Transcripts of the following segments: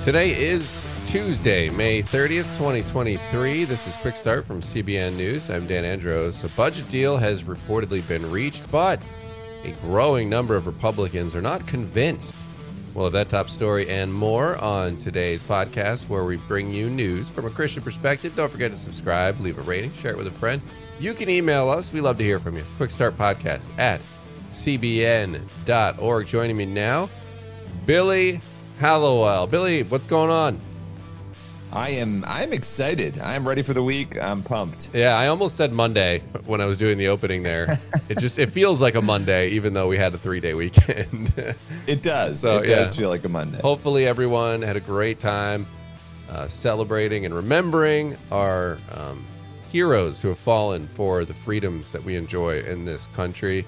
Today is Tuesday, May 30th, 2023. This is Quick Start from CBN News. I'm Dan Andros. A budget deal has reportedly been reached, but a growing number of Republicans are not convinced. We'll have that top story and more on today's podcast, where we bring you news from a Christian perspective. Don't forget to subscribe, leave a rating, share it with a friend. You can email us. We love to hear from you. Quick Start Podcast at cbn.org. Joining me now, Billy Hallowell. Billy, what's going on? I am I'm excited. I'm ready for the week. I'm pumped. Yeah, I almost said Monday when I was doing the opening there. it just it feels like a Monday, even though we had a three day weekend. It does. So, it yeah. does feel like a Monday. Hopefully, everyone had a great time uh, celebrating and remembering our um, heroes who have fallen for the freedoms that we enjoy in this country.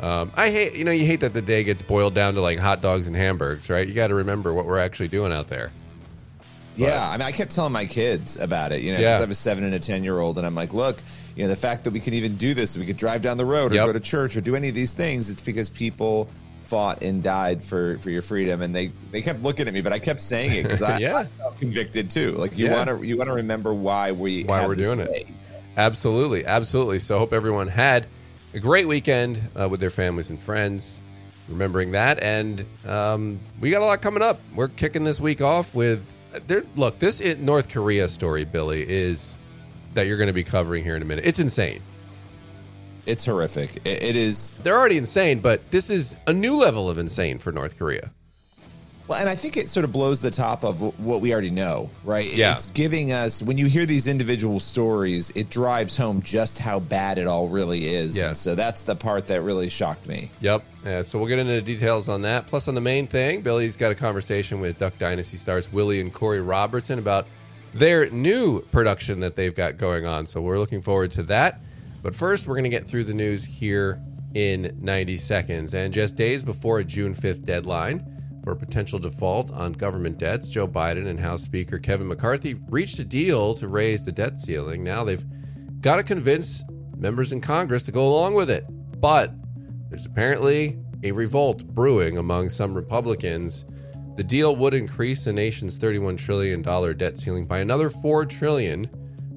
Um, I hate, you know, you hate that the day gets boiled down to like hot dogs and hamburgers, right? You got to remember what we're actually doing out there. Yeah, I mean, I kept telling my kids about it, you know, because Yeah. I have a seven and a 10 year old, and I'm like, look, you know, the fact that we can even do this, we could drive down the road or Yep. go to church or do any of these things, it's because people fought and died for for your freedom and they they kept looking at me but i kept saying it because i, Yeah. I felt convicted too like you Yeah. want to you want to remember why we Why we're doing it. Absolutely, absolutely. So, hope everyone had a great weekend uh, with their families and friends, remembering that. And um, we got a lot coming up. We're kicking this week off with there. Look, this North Korea story, Billy, is that you're going to be covering here in a minute. It's insane. it's horrific it, it is They're already insane, but this is a new level of insane for North Korea. Well, and I think it sort of blows the top of what we already know, right? Yeah. It's giving us, when you hear these individual stories, it drives home just how bad it all really is. And Yes. So that's the part that really shocked me. Yep. Yeah, so we'll get into the details on that. Plus, on the main thing, Billy's got a conversation with Duck Dynasty stars Willie and Korie Robertson about their new production that they've got going on. So we're looking forward to that. But first, we're going to get through the news here in 90 seconds. And just days before a June 5th deadline for potential default on government debts, Joe Biden and House Speaker Kevin McCarthy reached a deal to raise the debt ceiling. Now they've got to convince members in Congress to go along with it. But there's apparently a revolt brewing among some Republicans. The deal would increase the nation's $31 trillion debt ceiling by another 4 trillion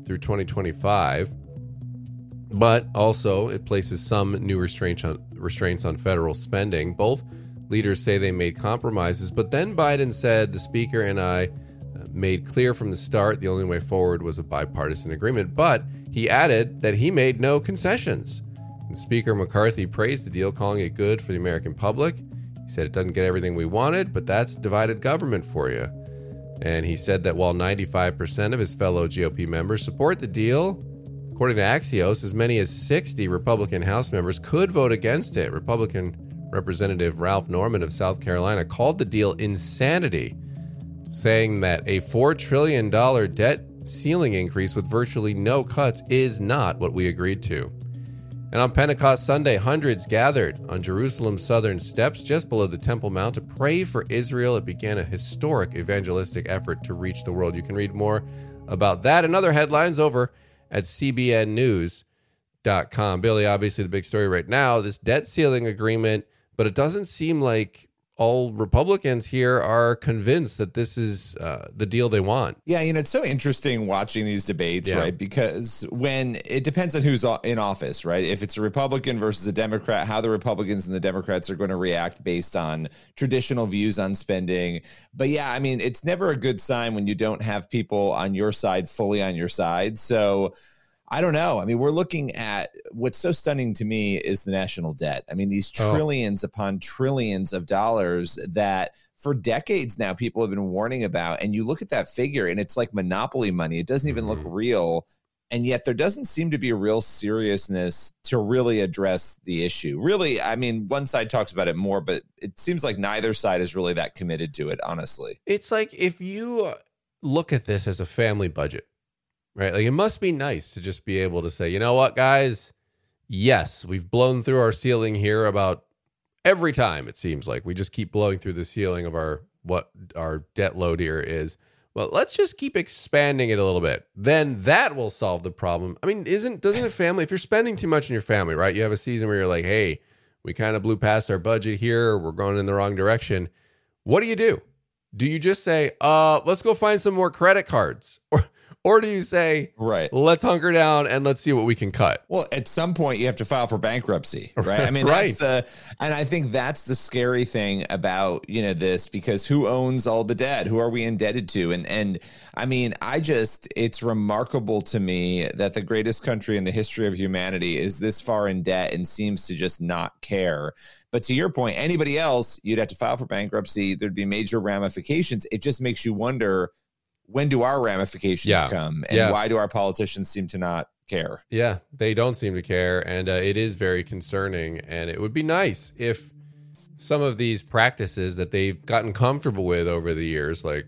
through 2025. But also, it places some new restraints on, restraints on federal spending. Both leaders say they made compromises, but then Biden said the speaker and I uh, made clear from the start the only way forward was a bipartisan agreement. But he added that he made no concessions. And Speaker McCarthy praised the deal, calling it good for the American public. He said it doesn't get everything we wanted, but that's divided government for you. And he said that while 95% of his fellow GOP members support the deal, according to Axios, as many as 60 Republican House members could vote against it. Republican Representative Ralph Norman of South Carolina called the deal insanity, saying that a $4 trillion debt ceiling increase with virtually no cuts is not what we agreed to. And on Pentecost Sunday, hundreds gathered on Jerusalem's southern steps just below the Temple Mount to pray for Israel. It began a historic evangelistic effort to reach the world. You can read more about that and other headlines over at cbnnews.com. Billy, obviously the big story right now, this debt ceiling agreement, but it doesn't seem like all Republicans here are convinced that this is uh, the deal they want. Yeah, you know, it's so interesting watching these debates, Yeah. right? Because when it depends on who's in office, right? If it's a Republican versus a Democrat, how the Republicans and the Democrats are going to react based on traditional views on spending. But yeah, I mean, it's never a good sign when you don't have people on your side fully on your side. So I don't know. I mean, we're looking at what's so stunning to me is the national debt. I mean, these Oh. trillions upon trillions of dollars that for decades now people have been warning about. And you look at that figure and it's like monopoly money. It doesn't even look Mhm. real. And yet there doesn't seem to be a real seriousness to really address the issue. Really, I mean, one side talks about it more, but it seems like neither side is really that committed to it, honestly. It's like if you look at this as a family budget, right? Like it must be nice to just be able to say, you know what, guys? Yes, we've blown through our ceiling here about every time it seems like we just keep blowing through the ceiling of our what our debt load here is. Well, let's just keep expanding it a little bit. Then that will solve the problem. I mean, isn't doesn't a family if you're spending too much in your family, right? You have a season where you're like, "Hey, we kind of blew past our budget here, we're going in the wrong direction." What do you do? do you just say, uh, let's go find some more credit cards? Or or do you say, right, let's hunker down and let's see what we can cut? Well, at some point you have to file for bankruptcy, right? I mean, right. that's the and I think that's the scary thing about, you know, this because who owns all the debt? Who are we indebted to? And and I mean, I just it's remarkable to me that the greatest country in the history of humanity is this far in debt and seems to just not care. But to your point, anybody else, you'd have to file for bankruptcy. There'd be major ramifications. It just makes you wonder when do our ramifications Yeah. come and Yeah. why do our politicians seem to not care? Yeah, they don't seem to care, and uh, it is very concerning. And it would be nice if some of these practices that they've gotten comfortable with over the years, like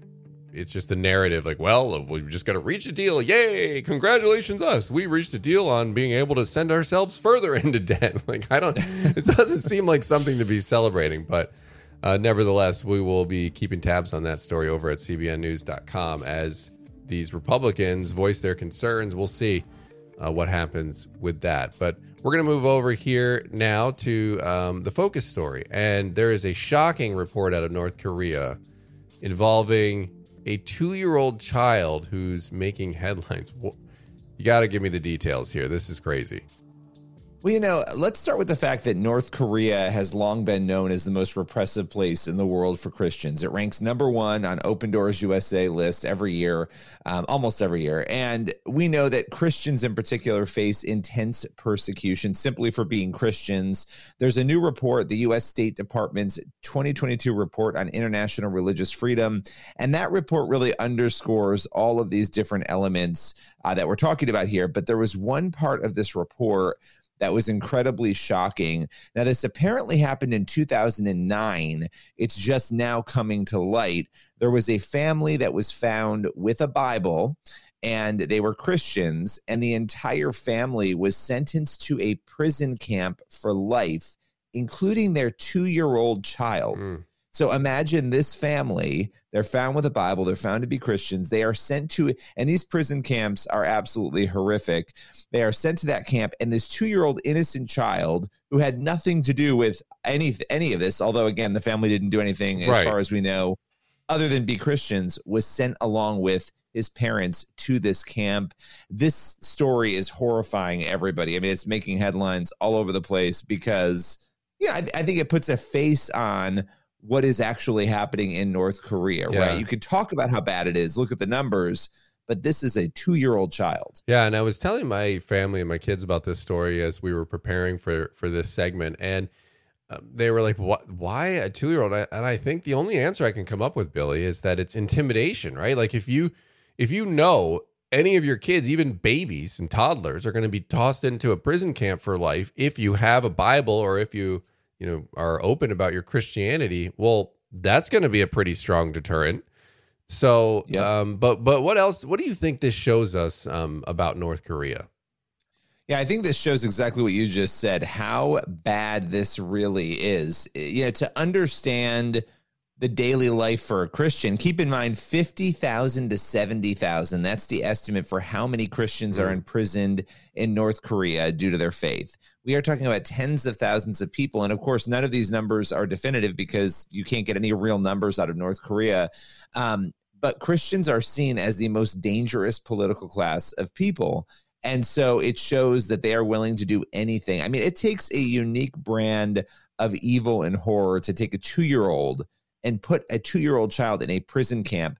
it's just a narrative, like, well, we've just got to reach a deal. Yay! Congratulations, us. We reached a deal on being able to send ourselves further into debt. Like, I don't. It doesn't seem like something to be celebrating, but. Uh, nevertheless, we will be keeping tabs on that story over at cbnnews.com as these Republicans voice their concerns. We'll see uh, what happens with that. But we're going to move over here now to um, the focus story. And there is a shocking report out of North Korea involving a two year old child who's making headlines. You got to give me the details here. This is crazy. Well, you know, let's start with the fact that North Korea has long been known as the most repressive place in the world for Christians. It ranks number one on Open Doors USA list every year, um, almost every year. And we know that Christians in particular face intense persecution simply for being Christians. There's a new report, the U.S. State Department's 2022 report on international religious freedom. And that report really underscores all of these different elements uh, that we're talking about here. But there was one part of this report that was incredibly shocking. Now, this apparently happened in 2009. It's just now coming to light. There was a family that was found with a Bible, and they were Christians, and the entire family was sentenced to a prison camp for life, including their two year old child. Mm. So imagine this family, they're found with a Bible, they're found to be Christians, they are sent to, and these prison camps are absolutely horrific. They are sent to that camp, and this two year old innocent child who had nothing to do with any, any of this, although again, the family didn't do anything as Right. far as we know, other than be Christians, was sent along with his parents to this camp. This story is horrifying everybody. I mean, it's making headlines all over the place because, yeah, I, I think it puts a face on what is actually happening in North Korea, Yeah. right? You could talk about how bad it is, look at the numbers, but this is a two year old child. Yeah, and I was telling my family and my kids about this story as we were preparing for for this segment, and um, they were like, "What? Why a two year old?" And I think the only answer I can come up with, Billy, is that it's intimidation, right? Like if you if you know any of your kids, even babies and toddlers, are going to be tossed into a prison camp for life if you have a Bible or if you you know are open about your Christianity, well, that's going to be a pretty strong deterrent. So, Yep. um, but but what else? What do you think this shows us um, about North Korea? Yeah, I think this shows exactly what you just said, how bad this really is. You know, to understand the daily life for a Christian, keep in mind 50,000 to 70,000. That's the estimate for how many Christians are Mm. imprisoned in North Korea due to their faith. We are talking about tens of thousands of people. And of course, none of these numbers are definitive because you can't get any real numbers out of North Korea. Um, but Christians are seen as the most dangerous political class of people. And so it shows that they are willing to do anything. I mean, it takes a unique brand of evil and horror to take a two year old and put a two year old child in a prison camp.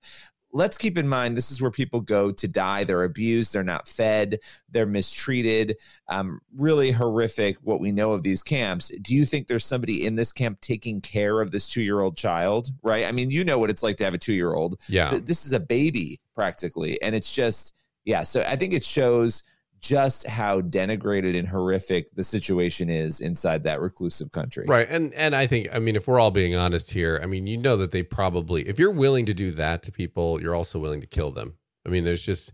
Let's keep in mind this is where people go to die. They're abused, they're not fed, they're mistreated. Um, really horrific what we know of these camps. Do you think there's somebody in this camp taking care of this two year old child? Right? I mean, you know what it's like to have a two year old Yeah, this is a baby practically and it's just yeah so i think it shows just how denigrated and horrific the situation is inside that reclusive country right. And and I think I mean if we're all being honest here, I mean you know that they probably if you're willing to do that to people, you're also willing to kill them. I mean there's just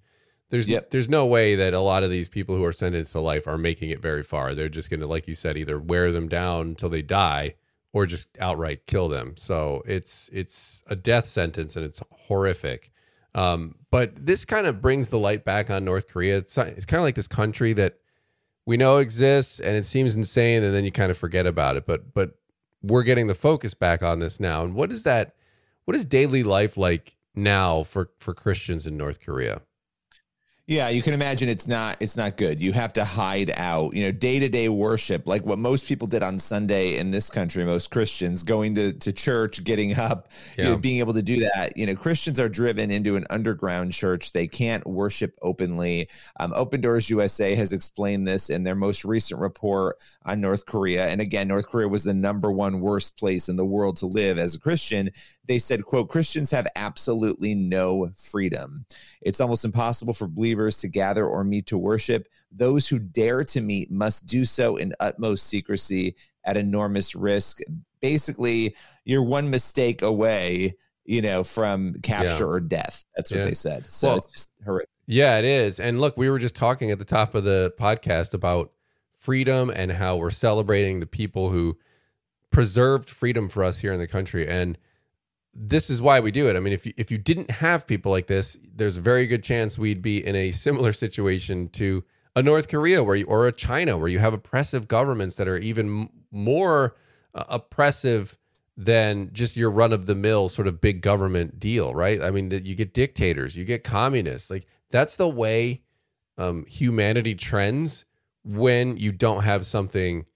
there's Yep. there's no way that a lot of these people who are sentenced to life are making it very far. They're just going to like you said either wear them down until they die or just outright kill them. So it's it's a death sentence and it's horrific. Um, but this kind of brings the light back on North Korea. It's it's kind of like this country that we know exists and it seems insane, and then you kind of forget about it. But but we're getting the focus back on this now. And what is that what is daily life like now for for Christians in North Korea? Yeah, you can imagine it's not it's not good. You have to hide out. You know, day-to-day worship, like what most people did on Sunday in this country, most Christians going to, to church, getting up, yeah. you know, being able to do that. You know, Christians are driven into an underground church. They can't worship openly. Um, Open Doors USA has explained this in their most recent report on North Korea. And again, North Korea was the number one worst place in the world to live as a Christian they said quote christians have absolutely no freedom it's almost impossible for believers to gather or meet to worship. Those who dare to meet must do so in utmost secrecy at enormous risk. Basically you're one mistake away you know from capture yeah. or death. That's what yeah. they said. So well, it's just horrific. yeah it is. And look we were just talking at the top of the podcast about freedom and how we're celebrating the people who preserved freedom for us here in the country. And this is why we do it. I mean, if you, if you didn't have people like this, there's a very good chance we'd be in a similar situation to a North Korea where you, or a China where you have oppressive governments that are even more uh, oppressive than just your run of the mill sort of big government deal, right? I mean, you get dictators, you get communists. Like that's the way um, humanity trends when you don't have something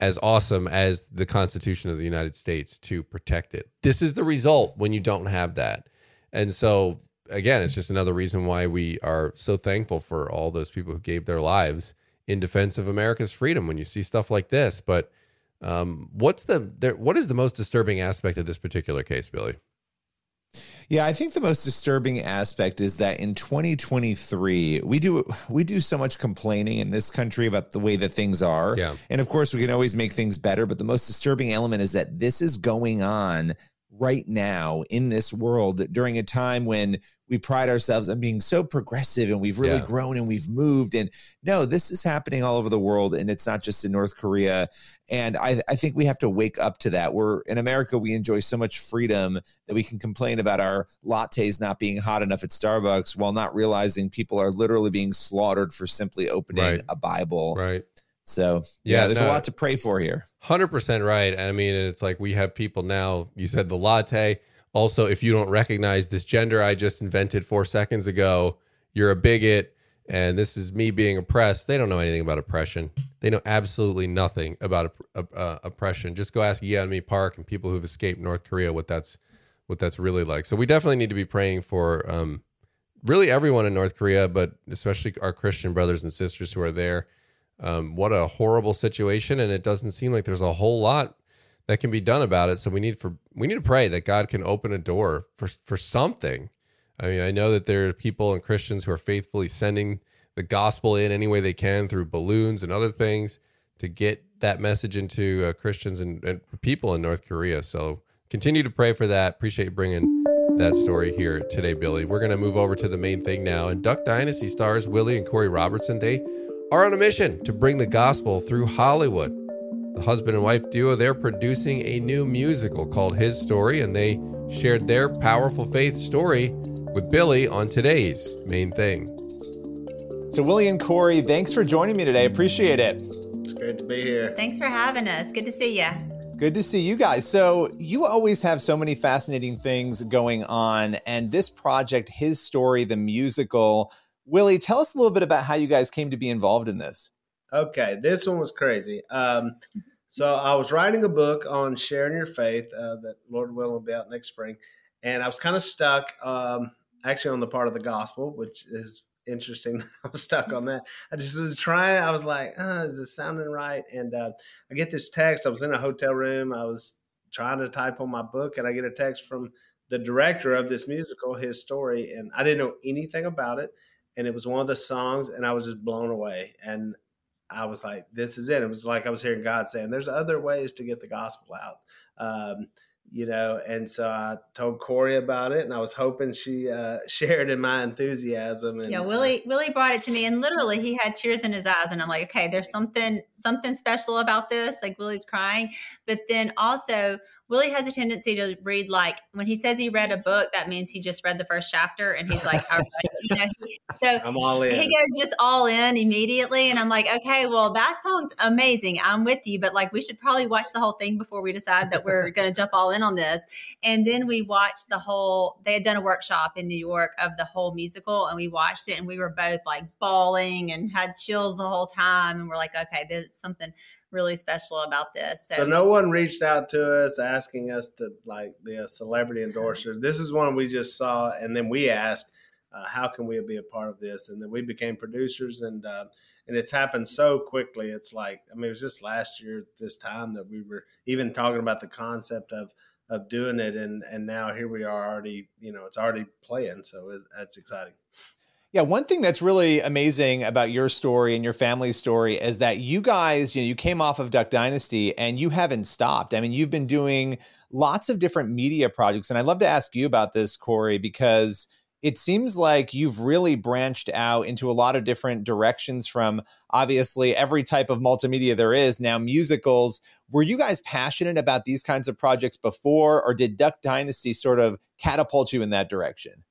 as awesome as the Constitution of the United States to protect it. This is the result when you don't have that. And so, again, it's just another reason why we are so thankful for all those people who gave their lives in defense of America's freedom when you see stuff like this. But um, what's the what is the most disturbing aspect of this particular case, Billy? Yeah, I think the most disturbing aspect is that in 2023, we do we do so much complaining in this country about the way that things are. Yeah. And of course, we can always make things better, but the most disturbing element is that this is going on right now in this world during a time when we pride ourselves on being so progressive and we've really yeah. grown and we've moved. And no, this is happening all over the world and it's not just in North Korea. And I, I think we have to wake up to that. We're in America, we enjoy so much freedom that we can complain about our lattes not being hot enough at Starbucks while not realizing people are literally being slaughtered for simply opening right. a Bible. Right. So yeah, yeah there's no, a lot to pray for here. Hundred percent right. I mean, it's like we have people now. You said the latte. Also, if you don't recognize this gender I just invented four seconds ago, you're a bigot. And this is me being oppressed. They don't know anything about oppression. They know absolutely nothing about uh, oppression. Just go ask Yeonmi Park and people who've escaped North Korea what that's what that's really like. So we definitely need to be praying for um, really everyone in North Korea, but especially our Christian brothers and sisters who are there. Um, what a horrible situation, and it doesn't seem like there's a whole lot that can be done about it. So we need for we need to pray that God can open a door for for something. I mean, I know that there are people and Christians who are faithfully sending the gospel in any way they can through balloons and other things to get that message into uh, Christians and, and people in North Korea. So continue to pray for that. Appreciate you bringing that story here today, Billy. We're going to move over to the main thing now. And Duck Dynasty stars Willie and Korie Robertson. They are on a mission to bring the gospel through Hollywood. The husband and wife duo, they're producing a new musical called His Story, and they shared their powerful faith story with Billy on today's main thing. So, Willie and Korie, thanks for joining me today. Appreciate it. It's great to be here. Thanks for having us. Good to see you. Good to see you guys. So, you always have so many fascinating things going on, and this project, His Story, the musical, Willie, tell us a little bit about how you guys came to be involved in this. Okay, this one was crazy. Um, so I was writing a book on sharing your faith uh, that Lord will be out next spring, and I was kind of stuck, um, actually on the part of the gospel, which is interesting. I was stuck on that. I just was trying. I was like, oh, "Is this sounding right?" And uh, I get this text. I was in a hotel room. I was trying to type on my book, and I get a text from the director of this musical, his story, and I didn't know anything about it and it was one of the songs, and I was just blown away. And I was like, "This is it." It was like I was hearing God saying, "There's other ways to get the gospel out." Um, you know and so i told korie about it and i was hoping she uh, shared in my enthusiasm and yeah willie uh, willie brought it to me and literally he had tears in his eyes and i'm like okay there's something something special about this like willie's crying but then also Willie has a tendency to read like when he says he read a book, that means he just read the first chapter, and he's like, you know, so I'm all in. He goes just all in immediately, and I'm like, okay, well that song's amazing. I'm with you, but like we should probably watch the whole thing before we decide that we're going to jump all in on this. And then we watched the whole, they had done a workshop in New York of the whole musical, and we watched it, and we were both like bawling and had chills the whole time. And we're like, okay, there's something really special about this. So, so, no one reached out to us asking us to like be a celebrity endorser. This is one we just saw, and then we asked, uh, "How can we be a part of this?" And then we became producers, and uh, and it's happened so quickly. It's like I mean, it was just last year this time that we were even talking about the concept of of doing it, and and now here we are already. You know, it's already playing, so it, that's exciting. Yeah, one thing that's really amazing about your story and your family's story is that you guys, you know, you came off of Duck Dynasty and you haven't stopped. I mean, you've been doing lots of different media projects. And I'd love to ask you about this, Korie, because it seems like you've really branched out into a lot of different directions from obviously every type of multimedia there is now musicals were you guys passionate about these kinds of projects before or did duck dynasty sort of catapult you in that direction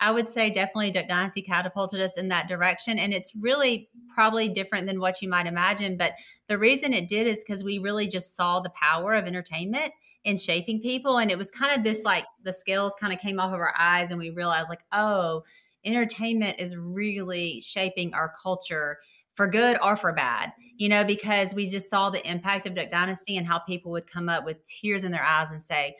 I would say definitely Duck Dynasty catapulted us in that direction. And it's really probably different than what you might imagine. But the reason it did is because we really just saw the power of entertainment in shaping people. And it was kind of this like the scales kind of came off of our eyes and we realized, like, oh, entertainment is really shaping our culture for good or for bad, you know, because we just saw the impact of Duck Dynasty and how people would come up with tears in their eyes and say,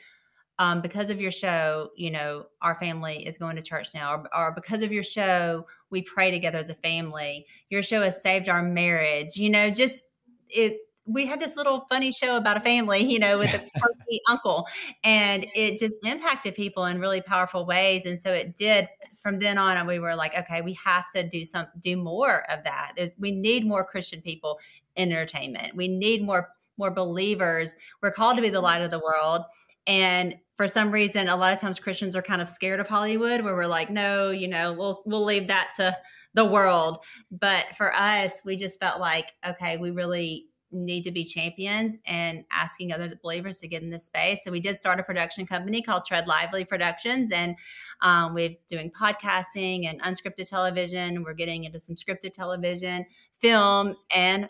um, because of your show, you know, our family is going to church now, or, or, because of your show, we pray together as a family. Your show has saved our marriage. You know, just it. We had this little funny show about a family, you know, with a quirky uncle, and it just impacted people in really powerful ways. And so it did. From then on, we were like, okay, we have to do some, do more of that. There's, we need more Christian people in entertainment. We need more more believers. We're called to be the light of the world and for some reason, a lot of times Christians are kind of scared of Hollywood, where we're like, no, you know, we'll we'll leave that to the world. But for us, we just felt like, okay, we really need to be champions and asking other believers to get in this space. So we did start a production company called Tread Lively Productions, and um, we're doing podcasting and unscripted television. We're getting into some scripted television, film, and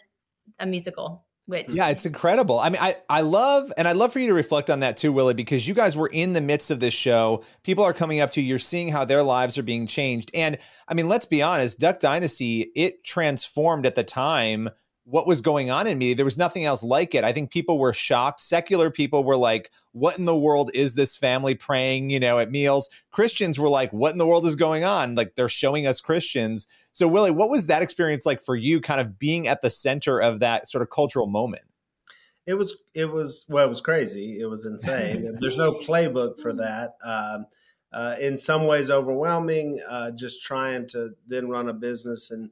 a musical which yeah it's incredible. I mean i i love and i'd love for you to reflect on that too willie because you guys were in the midst of this show. People are coming up to you. You're seeing how their lives are being changed. And i mean let's be honest duck dynasty it transformed at the time what was going on in me. There was nothing else like it. I think people were shocked. Secular people were like, what in the world is this family praying, you know, at meals? Christians were like, what in the world is going on? Like they're showing us Christians. So, Willie, what was that experience like for you, kind of being at the center of that sort of cultural moment? It was, it was, well, it was crazy. It was insane. There's no playbook for that. Um, uh, in some ways, overwhelming, uh, just trying to then run a business and,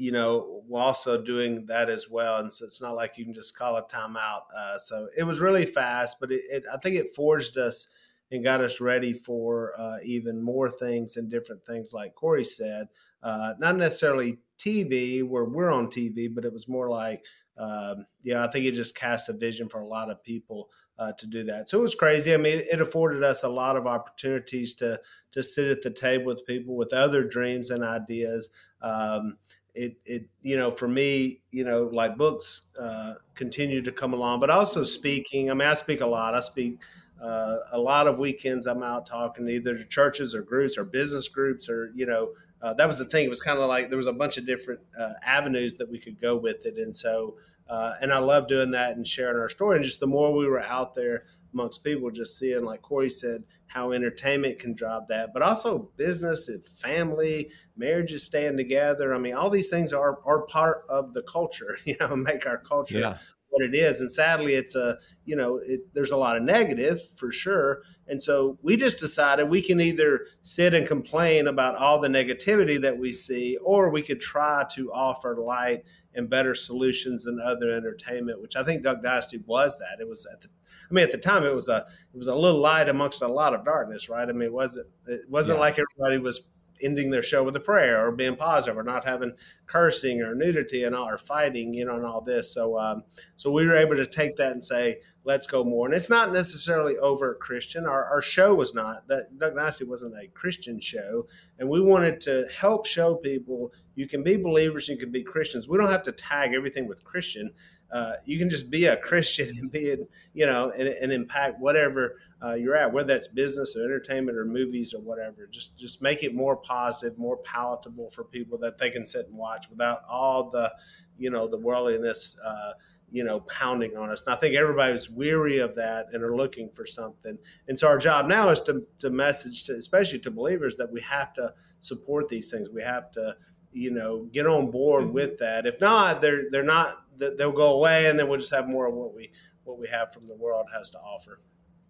you know, we're also doing that as well. And so it's not like you can just call a timeout. Uh, so it was really fast, but it, it, I think it forged us and got us ready for uh, even more things and different things, like Korie said. Uh, not necessarily TV, where we're on TV, but it was more like, um, yeah, I think it just cast a vision for a lot of people uh, to do that. So it was crazy. I mean, it afforded us a lot of opportunities to to sit at the table with people with other dreams and ideas. Um, it it you know for me you know like books uh, continue to come along but also speaking i mean i speak a lot. I speak uh, a lot of weekends i'm out talking to either churches or groups or business groups or you know uh, that was the thing. It was kind of like there was a bunch of different uh, avenues that we could go with it. And so uh, and i love doing that and sharing our story and just the more we were out there amongst people just seeing like korie said how entertainment can drive that, but also business and family, marriages staying together. I mean, all these things are are part of the culture, you know, make our culture yeah. what it is. And sadly, it's a you know, it, there's a lot of negative for sure. And so we just decided we can either sit and complain about all the negativity that we see, or we could try to offer light and better solutions than other entertainment, which I think Duck Dynasty was that. It was at the I mean, at the time, it was a it was a little light amongst a lot of darkness, right? I mean, it wasn't it wasn't yeah. like everybody was ending their show with a prayer or being positive or not having cursing or nudity and all or fighting, you know, and all this. So, um, so we were able to take that and say, let's go more. And it's not necessarily overt Christian. Our, our show was not that Duck Dynasty wasn't a Christian show. And we wanted to help show people you can be believers, you can be Christians. We don't have to tag everything with Christian. Uh, you can just be a Christian and be, you know, and, and impact whatever uh, you're at, whether that's business or entertainment or movies or whatever. Just just make it more positive, more palatable for people that they can sit and watch without all the, you know, the worldliness. Uh, you know, pounding on us. And I think everybody's weary of that and are looking for something. And so our job now is to, to message to, especially to believers that we have to support these things. We have to, you know, get on board mm-hmm. with that. If not, they're, they're not, they'll go away and then we'll just have more of what we, what we have from the world has to offer.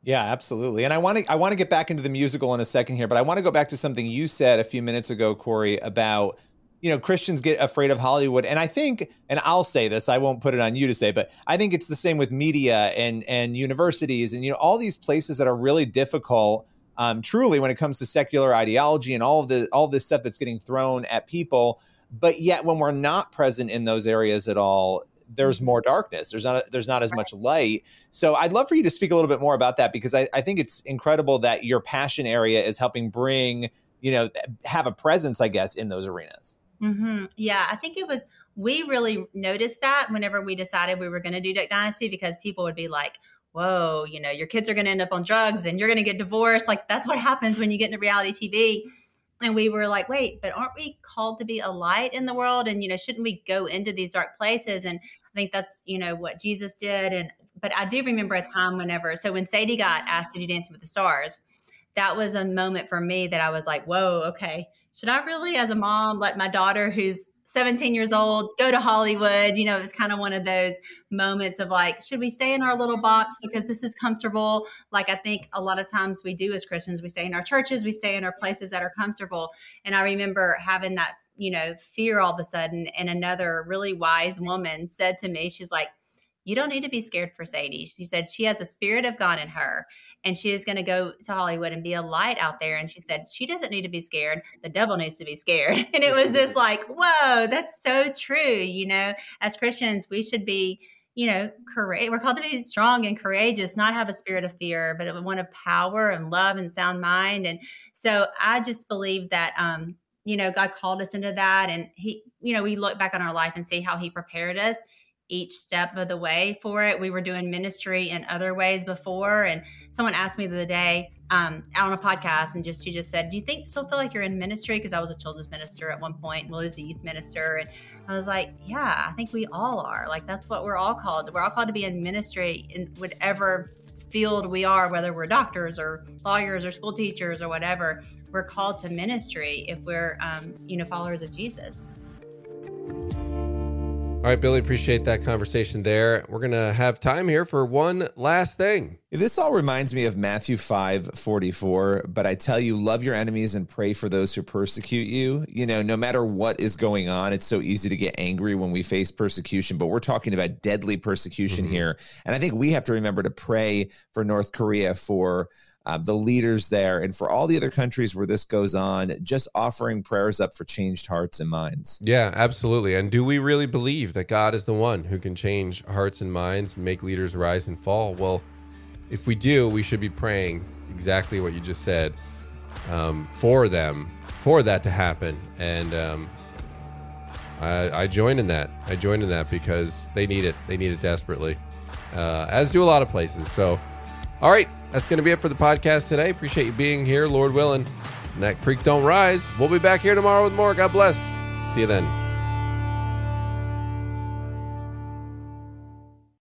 Yeah, absolutely. And I want to I want to get back into the musical in a second here, but I want to go back to something you said a few minutes ago, Korie, about you know Christians get afraid of Hollywood, and I think, and I'll say this, I won't put it on you to say, but I think it's the same with media and and universities and you know all these places that are really difficult. Um, truly, when it comes to secular ideology and all of the all of this stuff that's getting thrown at people, but yet when we're not present in those areas at all, there's more darkness. There's not there's not as much light. So I'd love for you to speak a little bit more about that because I, I think it's incredible that your passion area is helping bring you know have a presence, I guess, in those arenas. Mm-hmm. Yeah, I think it was. We really noticed that whenever we decided we were going to do Duck Dynasty because people would be like, "Whoa, you know, your kids are going to end up on drugs and you're going to get divorced." Like that's what happens when you get into reality TV and we were like wait but aren't we called to be a light in the world and you know shouldn't we go into these dark places and i think that's you know what jesus did and but i do remember a time whenever so when sadie got asked to do dancing with the stars that was a moment for me that i was like whoa okay should i really as a mom let my daughter who's 17 years old, go to Hollywood. You know, it was kind of one of those moments of like, should we stay in our little box because this is comfortable? Like, I think a lot of times we do as Christians, we stay in our churches, we stay in our places that are comfortable. And I remember having that, you know, fear all of a sudden. And another really wise woman said to me, she's like, you don't need to be scared for Sadie. She said she has a spirit of God in her and she is going to go to Hollywood and be a light out there. And she said she doesn't need to be scared. The devil needs to be scared. And it was this like, whoa, that's so true. You know, as Christians, we should be, you know, courage. We're called to be strong and courageous, not have a spirit of fear, but one of power and love and sound mind. And so I just believe that, um, you know, God called us into that. And He, you know, we look back on our life and see how He prepared us each step of the way for it. We were doing ministry in other ways before. And someone asked me the other day um, out on a podcast and just, she just said, do you think still feel like you're in ministry? Because I was a children's minister at one point. Will is a youth minister. And I was like, yeah, I think we all are. Like, that's what we're all called. We're all called to be in ministry in whatever field we are, whether we're doctors or lawyers or school teachers or whatever, we're called to ministry if we're, um, you know, followers of Jesus. All right, Billy, appreciate that conversation there. We're going to have time here for one last thing. This all reminds me of Matthew 5 44. But I tell you, love your enemies and pray for those who persecute you. You know, no matter what is going on, it's so easy to get angry when we face persecution, but we're talking about deadly persecution mm-hmm. here. And I think we have to remember to pray for North Korea, for um, the leaders there, and for all the other countries where this goes on, just offering prayers up for changed hearts and minds. Yeah, absolutely. And do we really believe that God is the one who can change hearts and minds and make leaders rise and fall? Well, if we do, we should be praying exactly what you just said um, for them, for that to happen. And um, I, I join in that. I join in that because they need it. They need it desperately, uh, as do a lot of places. So, all right, that's going to be it for the podcast today. Appreciate you being here, Lord willing. And that creek don't rise. We'll be back here tomorrow with more. God bless. See you then.